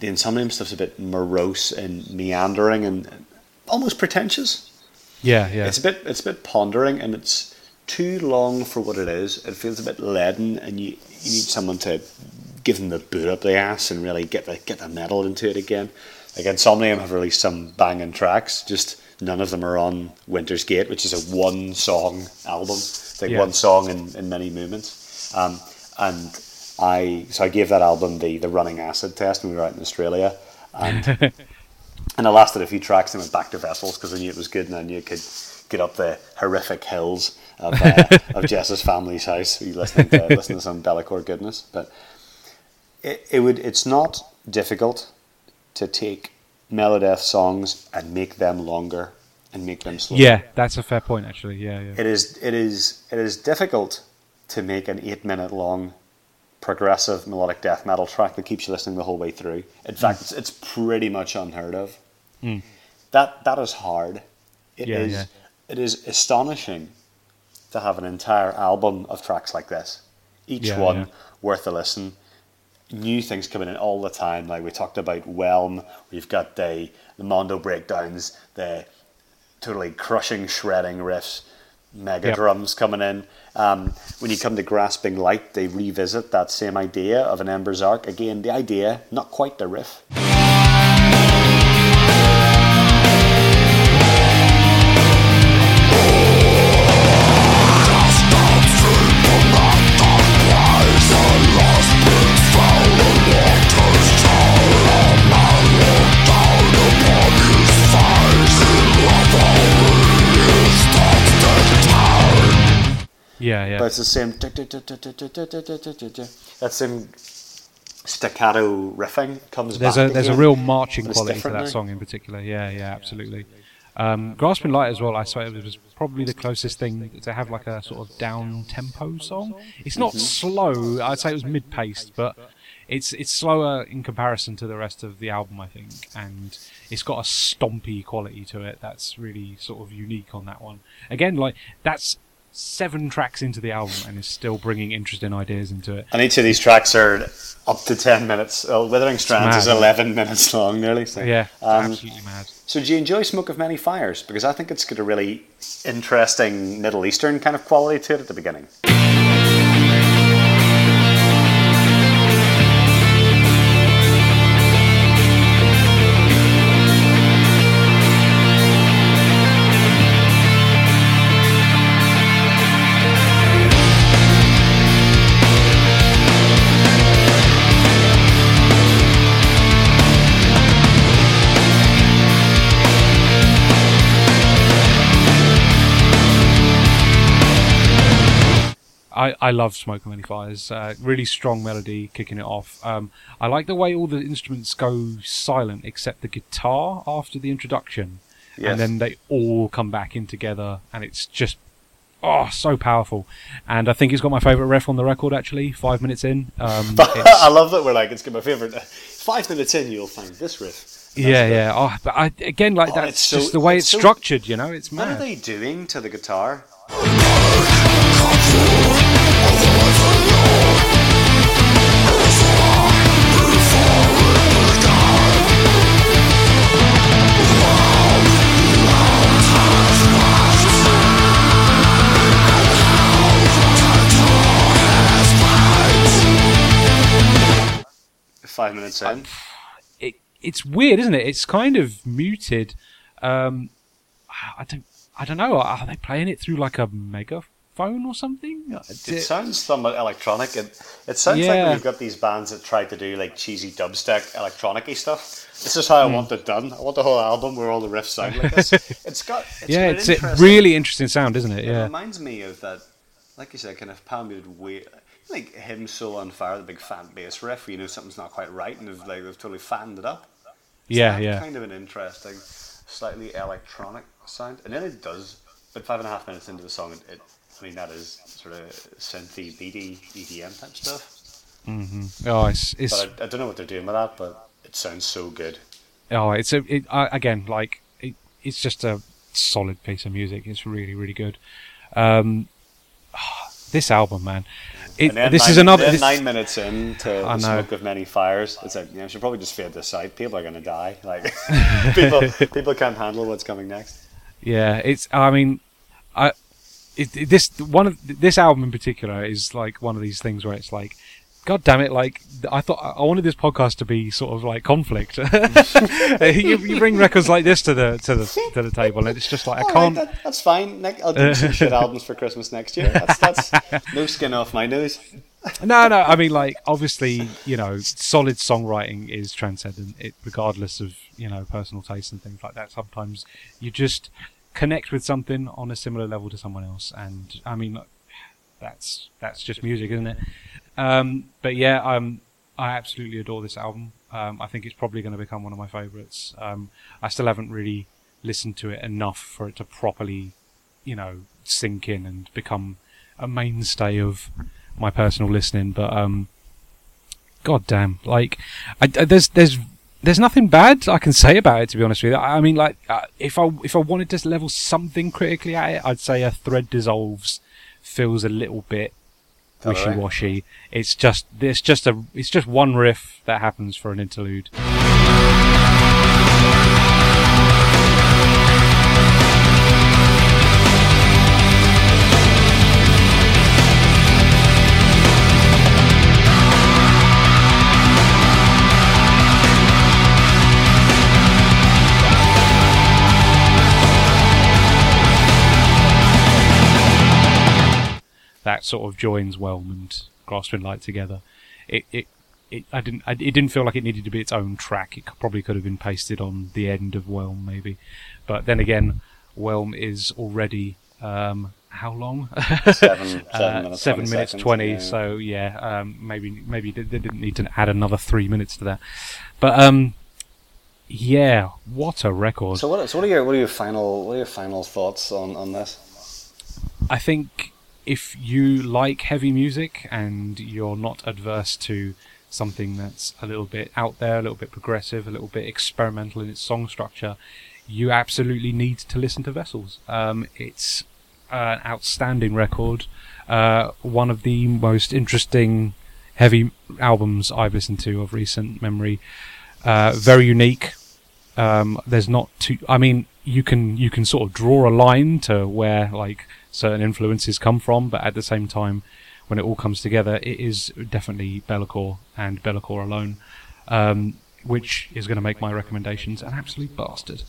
the Insomnium stuff's a bit morose and meandering and almost pretentious. yeah, yeah. It's a bit it's a bit pondering and it's too long for what it is. It feels a bit leaden, and you you need someone to give them the boot up the ass and really get the get the metal into it again. Like Insomnium have released some banging tracks, just none of them are on Winter's Gate, which is a one song album. It's like Yeah. one song in, in many movements. Um, and I so I gave that album the the running acid test when we were out in Australia. And (laughs) and I lasted a few tracks and went back to Vessels because I knew it was good and I knew it could get up the horrific hills of, uh, (laughs) of Jess's family's house. You listening to listen to some Be'lakor goodness, but it, it would it's not difficult to take Melodeath songs and make them longer and make them slower. yeah, that's a fair point, actually. Yeah, yeah. It is it is it is difficult to make an eight minute long progressive melodic death metal track that keeps you listening the whole way through. In fact, it's, it's pretty much unheard of. Mm. That that is hard. It Yeah, is yeah. it is astonishing to have an entire album of tracks like this. Each Yeah, one worth a listen. New things coming in all the time. Like we talked about Whelm, we've got the the Mondo breakdowns, the totally crushing, shredding riffs, mega Yep. drums coming in. Um, when you come to Grasping Light, they revisit that same idea of an Ember's Arc. Again, the idea, not quite the riff. Yeah, yeah. But it's the same. That same staccato riffing comes there's back. a there's a real marching it's quality to that now. song in particular. Yeah, yeah, absolutely. Um, Grasping Light as well. I swear it was probably the closest thing to have like a sort of down tempo song. It's not Mm-hmm. slow. I'd say it was mid paced, but it's it's slower in comparison to the rest of the album, I think, and it's got a stompy quality to it that's really sort of unique on that one. Again, like that's seven tracks into the album and is still bringing interesting ideas into it. And each of these tracks are up to 10 minutes. Well, Withering Strands is 11 minutes long, nearly. So. Yeah, Um, absolutely mad. so, do you enjoy Smoke of Many Fires? Because I think it's got a really interesting Middle Eastern kind of quality to it at the beginning. I, I love Smoke and Many Fires. Uh, really strong melody, kicking it off. Um, I like the way all the instruments go silent except the guitar after the introduction, Yes. and then they all come back in together, and it's just oh so powerful. And I think it's got my favourite riff on the record. Actually, five minutes in, um, (laughs) I love that we're like, it's got my favourite. Five minutes in, you'll find this riff. That's yeah, yeah. Oh, but I, again, like Oh, that's it's so- just the way it's it's, so- structured. You know, it's What are they doing to the guitar? It, it's weird, isn't it? It's kind of muted. Um, I don't, I don't know. Are they playing it through like a megaphone or something. It sounds somewhat electronic. It, it sounds like Yeah. when you've got these bands that try to do like cheesy dubstep, electronic-y stuff. This is how I Hmm. want it done. I want the whole album where all the riffs sound like this. (laughs) It's got it's yeah, it's a interesting- really interesting sound, isn't it? Yeah, It reminds me of that, like you said, kind of palmuted way, like him so on fire, the big fan base riff. You know, something's not quite right, and they've like they've totally fanned it up. It's yeah, yeah. Kind of an interesting, slightly electronic sound, and then it does. But five and a half minutes into the song, it, it I mean, that is sort of synthy, beaty, EDM type stuff. Oh, it's it's But I, I don't know what they're doing with that, but it sounds so good. oh, it's a it, uh, again like it, it's just a solid piece of music. It's really really good. Um, (sighs) this album, man. It, And this nine, is another. this- nine minutes into I the smoke of many fires. It's like you know, should probably just fade this out. People are going to die. Like (laughs) people, (laughs) people can't handle what's coming next. Yeah, it's. I mean, I. It, it- this one of this album in particular is like one of these things where it's like, God damn it! Like I thought, I wanted this podcast to be sort of like conflict. (laughs) you, you bring records like this to the to the to the table, and it's just like I All right, can't. that, that's fine. Nick, I'll do some shit albums for Christmas next year. That's, that's (laughs) no skin off my nose. No, no. I mean, like obviously, you know, solid songwriting is transcendent. It regardless of you know personal taste and things like that. Sometimes you just connect with something on a similar level to someone else, and I mean, that's that's just music, isn't it? Um, but yeah, um, I absolutely adore this album. Um, I think it's probably going to become one of my favourites. Um, I still haven't really listened to it enough for it to properly, you know, sink in and become a mainstay of my personal listening. But um, god damn, like, I, there's there's there's nothing bad I can say about it. To be honest with you, I I mean, like, uh, if I if I wanted to level something critically at it, I'd say a thread dissolves feels a little bit All right. wishy-washy. It's just it's just a it's just one riff that happens for an interlude. That sort of joins Whelm and Grasping Light together. It it. It, I didn't. I, it didn't feel like it needed to be its own track. It probably could have been pasted on the end of Whelm, maybe. But then again, Whelm is already um, how long? (laughs) Seven, seven Uh, minutes, seven 20 minutes seconds, twenty. yeah. So yeah, um, maybe maybe they, they didn't need to add another three minutes to that. But um, yeah, what a record! So what? So what are your what are your final what are your final thoughts on on this? I think if you like heavy music and you're not adverse to something that's a little bit out there, a little bit progressive, a little bit experimental in its song structure, you absolutely need to listen to Vessels. Um, it's an outstanding record, uh, one of the most interesting heavy albums I've listened to of recent memory. Uh, very unique. Um, there's not too. I mean, you can you can sort of draw a line to where like certain influences come from, but at the same time, when it all comes together, it is definitely Be'lakor and Be'lakor alone, um, which is going to make my recommendations an absolute bastard.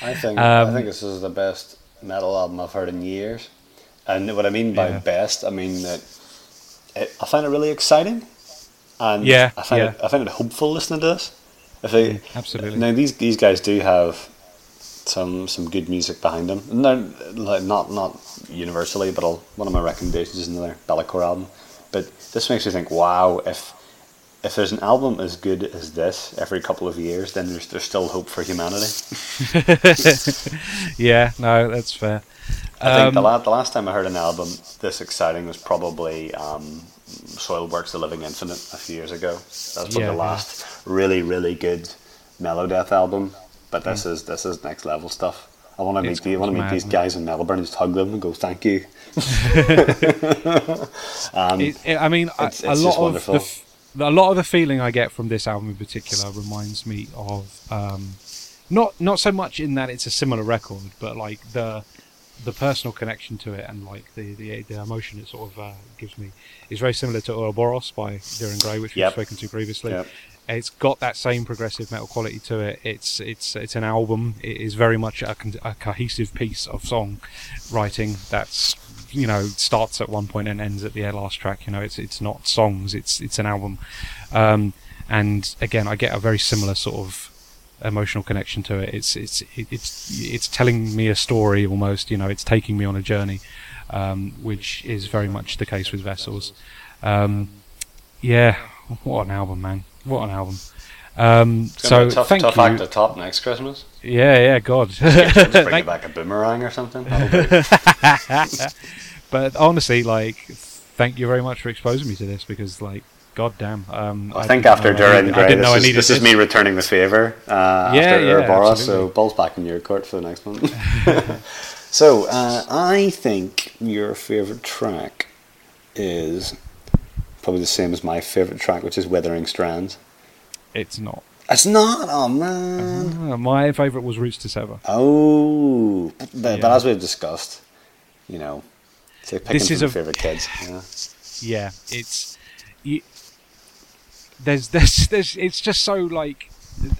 I think (laughs) I Um, think this is the best metal album I've heard in years. And what I mean by Yeah. best, I mean that it, I find it really exciting, and Yeah, I find yeah. it I find it hopeful listening to this. If they, absolutely. Now these these guys do have some some good music behind them. And like not not universally, but I'll, one of my recommendations is another Be'lakor album. But this makes me think, wow, if if there's an album as good as this every couple of years, then there's there's still hope for humanity. (laughs) yeah, no, that's fair. I think the, Um, la- the last time I heard an album this exciting was probably um, Soilwork's: The Living Infinite a few years ago. That's probably Yeah, the yeah. last really really good Melodeath album. But this is this is next level stuff. I want to Hmm. Meet the, I want to meet these guys in Melbourne and just hug them and go thank you. (laughs) um, It, it, I mean, It's- a it's lot of wonderful. the, f- a lot of the feeling I get from this album in particular reminds me of um, not not so much in that it's a similar record, but like the the personal connection to it and like the the, the emotion it sort of uh, gives me is very similar to Ouroboros by Deering Gray, which Yep. we've spoken to previously. Yep. It's got that same progressive metal quality to it. It's it's it's an album. It is very much a, a cohesive piece of song writing that's you know starts at one point and ends at the last track. You know, it's it's not songs. It's it's an album. Um, and again, I get a very similar sort of emotional connection to it. It's it's it's it's telling me a story almost. You know, it's taking me on a journey, um, which is very much the case with Vessels. Um, yeah, what an album, man! What an album. Um, so tough, thank tough you. act to top next Christmas. Yeah, yeah, God. Just bring it (laughs) back a boomerang or something. (laughs) But honestly, like, thank you very much for exposing me to this because, like, God damn. Um, I think after Duran Gray, I didn't know I this, is, needed this is me returning the favour uh, Yeah, after yeah, so ball's back in your court for the next one. (laughs) so uh, I think your favourite track is probably the same as my favourite track, which is Withering Strands. It's not. It's not, oh man. Uh, my favourite was Roots to Sever. Oh, but, but, but as we've discussed, you know, like picking This is a- favourite kids. Yeah. Yeah, it's. You, there's, there's, there's. It's just so like.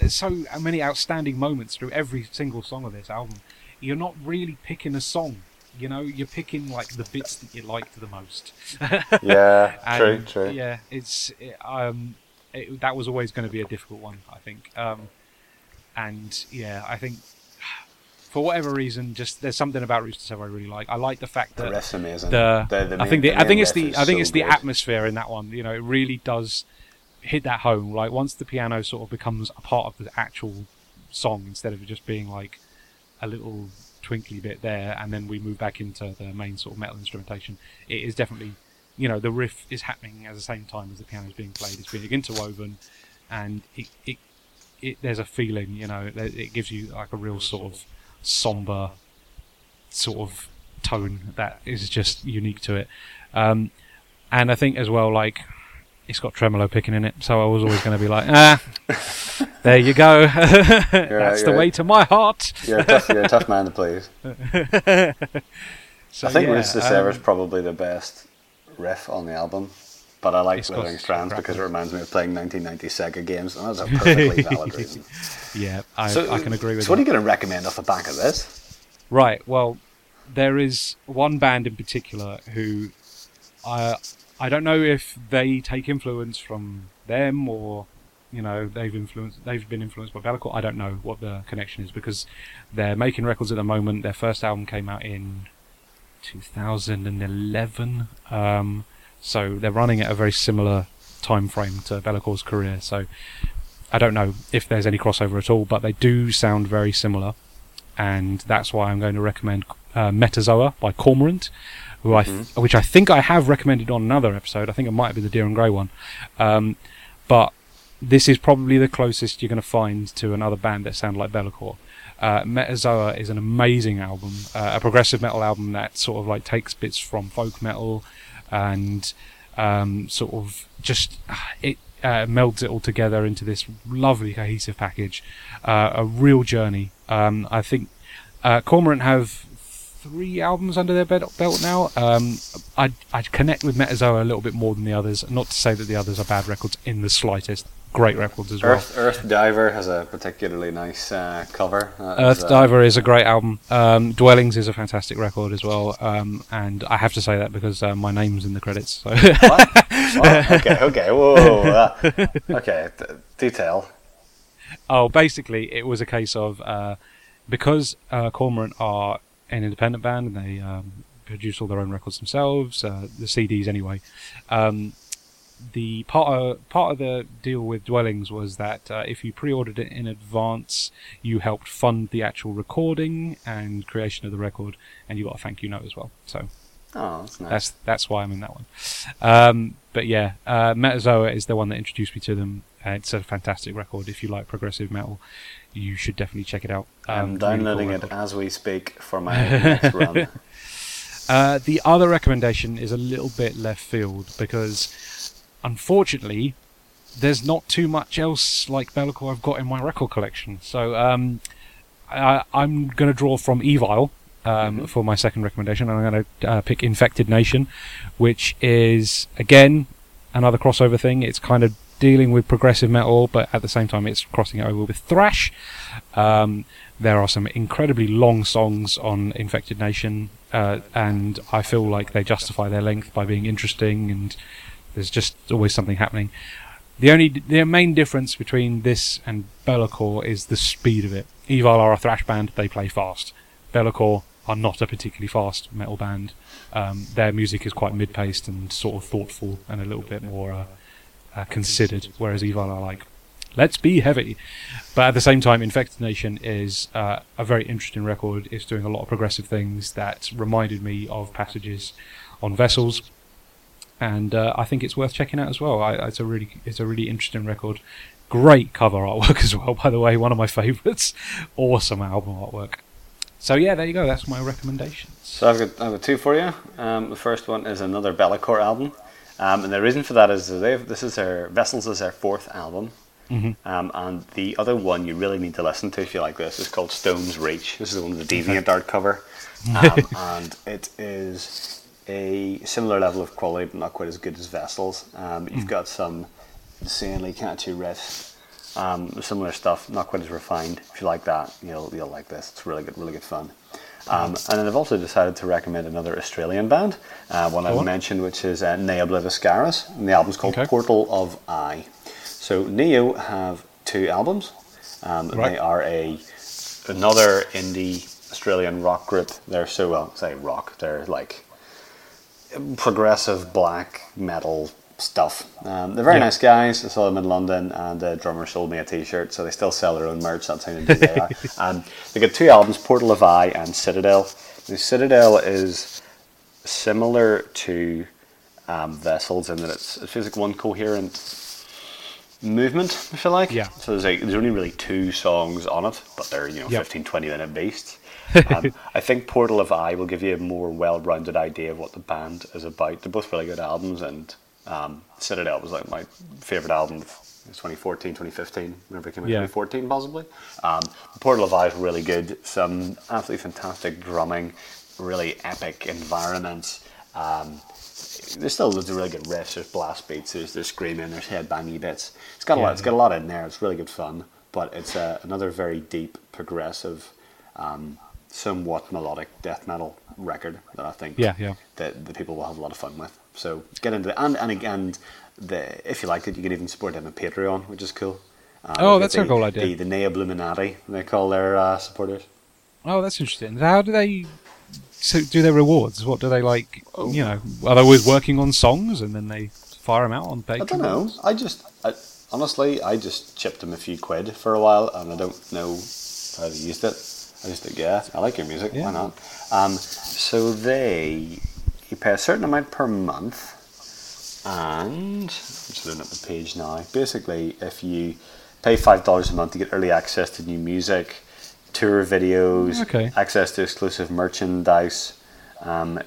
There's so many outstanding moments through every single song of this album. You're not really picking a song. You know, you're picking like the bits that you liked the most. Yeah, (laughs) true, And, true. Yeah, it's it, um, it, that was always going to be a difficult one, I think. Um, and yeah, I think for whatever reason, just there's something about Roots to Sever I really like. I like the fact The that riff's amazing. the, The- the I think the, the I think it's the I think so it's the good. atmosphere in that one. You know, it really does hit that home. Like once the piano sort of becomes a part of the actual song instead of it just being like a little twinkly bit there, and then we move back into the main sort of metal instrumentation. It is definitely, you know, the riff is happening at the same time as the piano is being played. It's being interwoven, and it, it, it there's a feeling, you know, it gives you like a real sort of somber sort of tone that is just unique to it. Um, and I think as well, like it's got tremolo picking in it, so I was always going to be like, ah, there you go, (laughs) that's the way to my heart. You're a tough, you're a tough man to please. (laughs) So, I think yeah, Roots to um, Sever is probably the best riff on the album. But I like Withering Strands because it reminds me of playing 1990 Sega games, and that's a perfectly (laughs) valid reason. yeah, I, So, I can agree with that. So, what are you going to recommend off the back of this? Right. Well, there is one band in particular who I I don't know if they take influence from them or you know they've influenced they've been influenced by Be'lakor. I don't know what the connection is because they're making records at the moment. Their first album came out in 2011. Um, so they're running at a very similar time frame to Be'lakor's career. So I don't know if there's any crossover at all, but they do sound very similar and that's why I'm going to recommend uh, Metazoa by Cormorant, who I th- which I think I have recommended on another episode. I think it might be the Deer and Grey one, um, but this is probably the closest you're going to find to another band that sound like Be'lakor. Uh, Metazoa is an amazing album, uh, a progressive metal album that sort of like takes bits from folk metal and um, sort of just it uh, melds it all together into this lovely cohesive package. Uh, a real journey. Um, I think uh, Cormorant have three albums under their belt, now. Um, I'd, I'd connect with Metazoa a little bit more than the others. Not to say that the others are bad records in the slightest. Great records as well. Earth, Earth Diver has a particularly nice uh, cover. Uh, Earth it's, uh, Diver is a great album. Um, Dwellings is a fantastic record as well. Um, and I have to say that because uh, my name's in the credits. So what? (laughs) What? Okay, okay, whoa, uh, okay, d- detail. Oh, basically, it was a case of uh, because uh, Cormorant are an independent band and they um, produce all their own records themselves, uh, the CDs anyway. Um, the part of, part of the deal with Dwellings was that uh, if you pre-ordered it in advance, you helped fund the actual recording and creation of the record, and you got a thank you note as well. So Oh, that's nice. that's that's why I'm in that one. Um, but yeah, uh, Metazoa is the one that introduced me to them. Uh, it's a fantastic record. If you like progressive metal, you should definitely check it out. I'm Um, really downloading cool it as we speak for my (laughs) next run. (laughs) Uh, the other recommendation is a little bit left field because, unfortunately, there's not too much else like Be'lakor I've got in my record collection. So um, I, I'm going to draw from Evile um, for my second recommendation. I'm going to uh, pick Infected Nation, which is again another crossover thing. It's kind of dealing with progressive metal, but at the same time, it's crossing it over with thrash. Um, there are some incredibly long songs on Infected Nation, uh, and I feel like they justify their length by being interesting, and there's just always something happening. The only the main difference between this and Be'lakor is the speed of it. Evile are a thrash band; they play fast. Be'lakor are not a particularly fast metal band. Um, their music is quite mid-paced and sort of thoughtful and a little bit more uh, uh, considered, whereas Evile are like, let's be heavy. But at the same time, Infected Nation is uh, a very interesting record. It's doing a lot of progressive things that reminded me of passages on Vessels, and uh, I think it's worth checking out as well. I, it's a really, it's a really interesting record. Great cover artwork (laughs) as well, by the way. One of my favourites. Awesome album artwork. So yeah, there you go. That's my recommendations. So I've got, I've got two for you. Um, the first one is another Be'lakor album, um, and the reason for that is that they've, this is their Vessels is their fourth album, Mhm. um, and the other one you really need to listen to if you like this is called Stone's Reach. This is the one with the deviant art cover, (laughs) um, and it is a similar level of quality, but not quite as good as Vessels. Um, you've got some insanely catchy riffs. Um, similar stuff, not quite as refined. If you like that, you'll you'll like this. It's really good, really good fun. Um, and then I've also decided to recommend another Australian band, uh, one I've on. mentioned, which is uh, Ne Obliviscaris, and the album's called Okay. Portal of I. So Neo have two albums. Um, Right. They are a another indie Australian rock group. They're so well, say rock. They're like progressive black metal stuff. Um, they're very Yeah. nice guys. I saw them in London, and the drummer sold me a T-shirt, so they still sell their own merch. That's how new they are. (laughs) Um, they got two albums: Portal of I and Citadel. The Citadel is similar to um, Vessels in that it's, it feels like one coherent movement, if you like. Yeah. So there's, like, there's only really two songs on it, but they're you know Yep. 15, 20 minute beasts. (laughs) um, I think Portal of I will give you a more well-rounded idea of what the band is about. They're both really good albums, and um, Citadel was like my favorite album. of 2014, 2015, whenever it came out, Yeah. 2014 possibly. Um, Portal of is really good. Some absolutely fantastic drumming, really epic environments. Um, there's still loads of really good riffs. There's blast beats. There's, there's screaming. There's headbangy bits. It's got a Yeah, lot. It's got a lot in there. It's really good fun. But it's uh, another very deep, progressive, um, somewhat melodic death metal record that I think Yeah, yeah. that the people will have a lot of fun with. So get into it. And and again, the if you like it, you can even support them on Patreon, which is cool. Um, Oh, that's a cool idea. The, the Neo Illuminati, they call their uh, supporters. Oh, that's interesting. How do they so do their rewards? What do they like? Oh. You know, are they always working on songs and then they fire them out on Patreon? I don't know. I just, I, honestly, I just chipped them a few quid for a while, and I don't know how they used it. I just think, yeah, I like your music. Yeah. Why not? Um, so they, you pay a certain amount per month, and I'm just looking at the page now. Basically, if you pay five dollars a month, you get early access to new music, tour videos, Okay. access to exclusive merchandise. Um,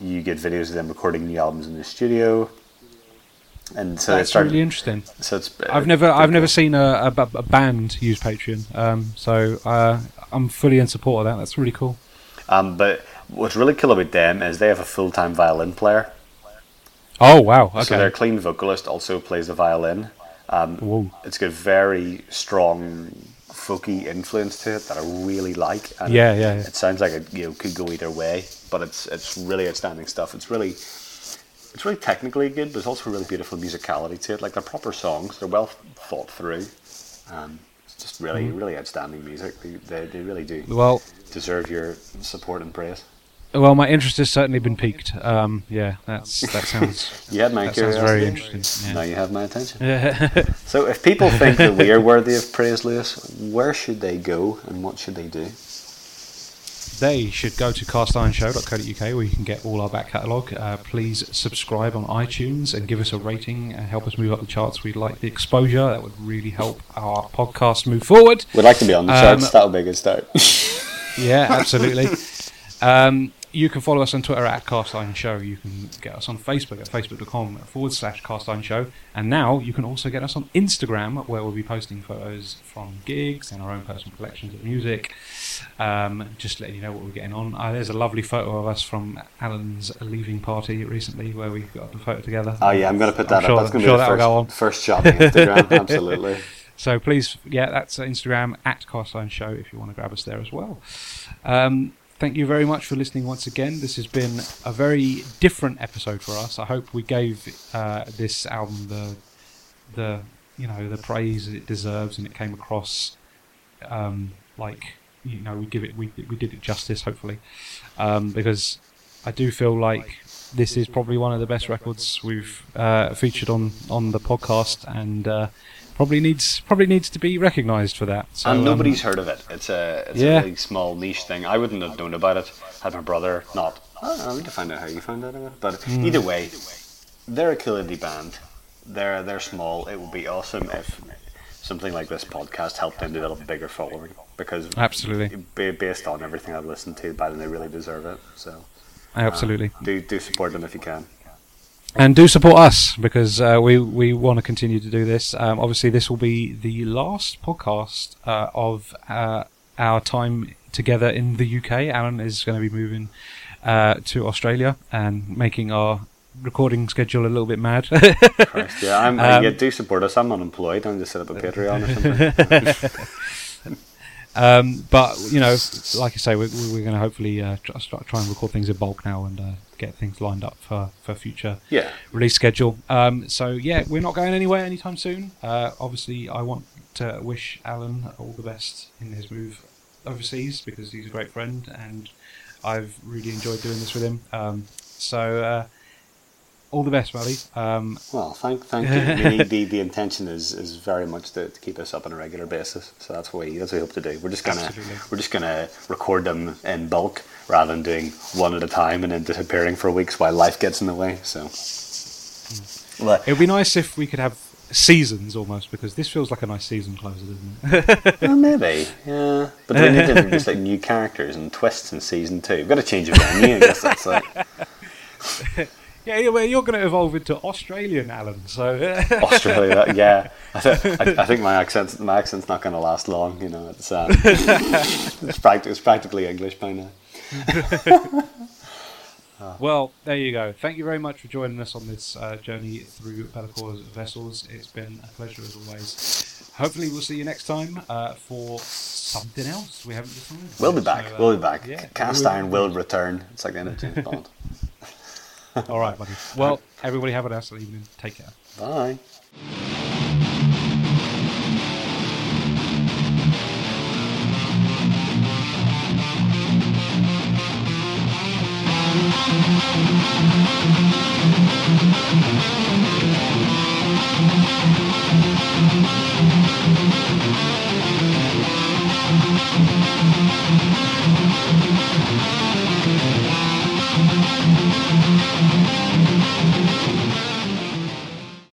you get videos of them recording new albums in the studio. And so That's started, really interesting. so it's. uh, I've never, I've never seen a, a, a band use Patreon, um, so uh, I'm fully in support of that. That's really cool. Um, but what's really cool about them is they have a full time violin player. Oh wow, Okay. So their clean vocalist also plays the violin. Um, it's got a very strong folky influence to it that I really like. And Yeah, yeah, yeah. It sounds like it you know, could go either way, but it's it's really outstanding stuff. It's really it's really technically good, but it's also really beautiful musicality to it. Like they're proper songs, they're well thought through. Um, it's just really Mm-hmm. really outstanding music. They, they, they really do Well, deserve your support and praise. Well, my interest has certainly been piqued. Um, yeah, that's that sounds. (laughs) You had my That curiosity. very interesting, Now you have my attention. Yeah. (laughs) So, if people think that we are worthy of praise, Lewis, where should they go and what should they do? they should go to castironshow.co.uk where you can get all our back catalogue. Uh, please subscribe on iTunes and give us a rating and help us move up the charts. We'd like the exposure. That would really help our podcast move forward. We'd like to be on the Um, charts. That would be a good start. (laughs) Yeah, absolutely. um, you can follow us on Twitter at Cast Iron Show. You can get us on Facebook at facebook.com forward slash Cast Iron Show. And now you can also get us on Instagram, where we'll be posting photos from gigs and our own personal collections of music. Um, just letting you know what we're getting on. Uh, there's a lovely photo of us from Alan's leaving party recently, where we got the photo together. Oh yeah, I'm going to put that I'm up. sure- That's going sure to be the that'll go on. first, first shot on Instagram. (laughs) Absolutely. So please, yeah, that's Instagram at Cast Iron Show if you want to grab us there as well. Um, thank you very much for listening once again. This has been a very different episode for us. I hope we gave uh, this album the the you know the praise it deserves, and it came across um, like you know we give it we we did it justice. Hopefully, um, because I do feel like this is probably one of the best records we've uh, featured on on the podcast, and uh, probably needs probably needs to be recognised for that. So, and um, nobody's heard of it. It's a it's Yeah. a really small niche thing. I wouldn't have known about it had my brother not. I don't know. I need to find out how you found out about it. But Hmm. either way, they're a indie band. They're they're small. It would be awesome if something like this podcast helped them develop a bigger following because Absolutely. based on everything I've listened to, by then they really deserve it. So absolutely. do do support them if you can. And do support us because uh, we we want to continue to do this. Um, obviously, this will be the last podcast uh, of uh, our time together in the UK. Alan is going to be moving uh, to Australia and making our recording schedule a little bit mad. Christ, yeah, I'm, (laughs) Um, yeah, do support us. I'm unemployed. I'm just set up a Patreon or something. (laughs) um, but you know, like I say, we're, we're going to hopefully uh, try, and record things in bulk now and uh, get things lined up for for future yeah, release schedule. Um, so yeah, we're not going anywhere anytime soon. Uh, obviously, I want to wish Alan all the best in his move overseas because he's a great friend and I've really enjoyed doing this with him. Um, so uh, all the best, buddy. Um, Well, thank, thank you. (laughs) I the, the intention is, is very much to, to keep us up on a regular basis. So that's what we that's what we hope to do. We're just gonna Absolutely. we're just gonna record them in bulk rather than doing one at a time and then disappearing for weeks while life gets in the way. So, well, it would be nice if we could have seasons almost because this feels like a nice season closer, doesn't it? (laughs) well, maybe, yeah. But we need to introduce like new characters and twists in season two. We've got to change the venue. I guess that's it. (laughs) yeah, yeah, well, you're going to evolve into Australian Alan. So (laughs) Australia, yeah. I, th- (laughs) I, I think my accent my accent's not going to last long. You know, it's uh, (laughs) it's, pract- it's practically English by now. Well, there you go. Thank you very much for joining us on this uh, journey through Be'lakor's vessels. It's been a pleasure as always. Hopefully, we'll see you next time uh, for something else we haven't decided. We'll be back. So, uh, we'll be back. yeah, Cast iron will return. It's like the end of James Bond. All right, buddy. Well, everybody have a nice evening. Take care. Bye. Thank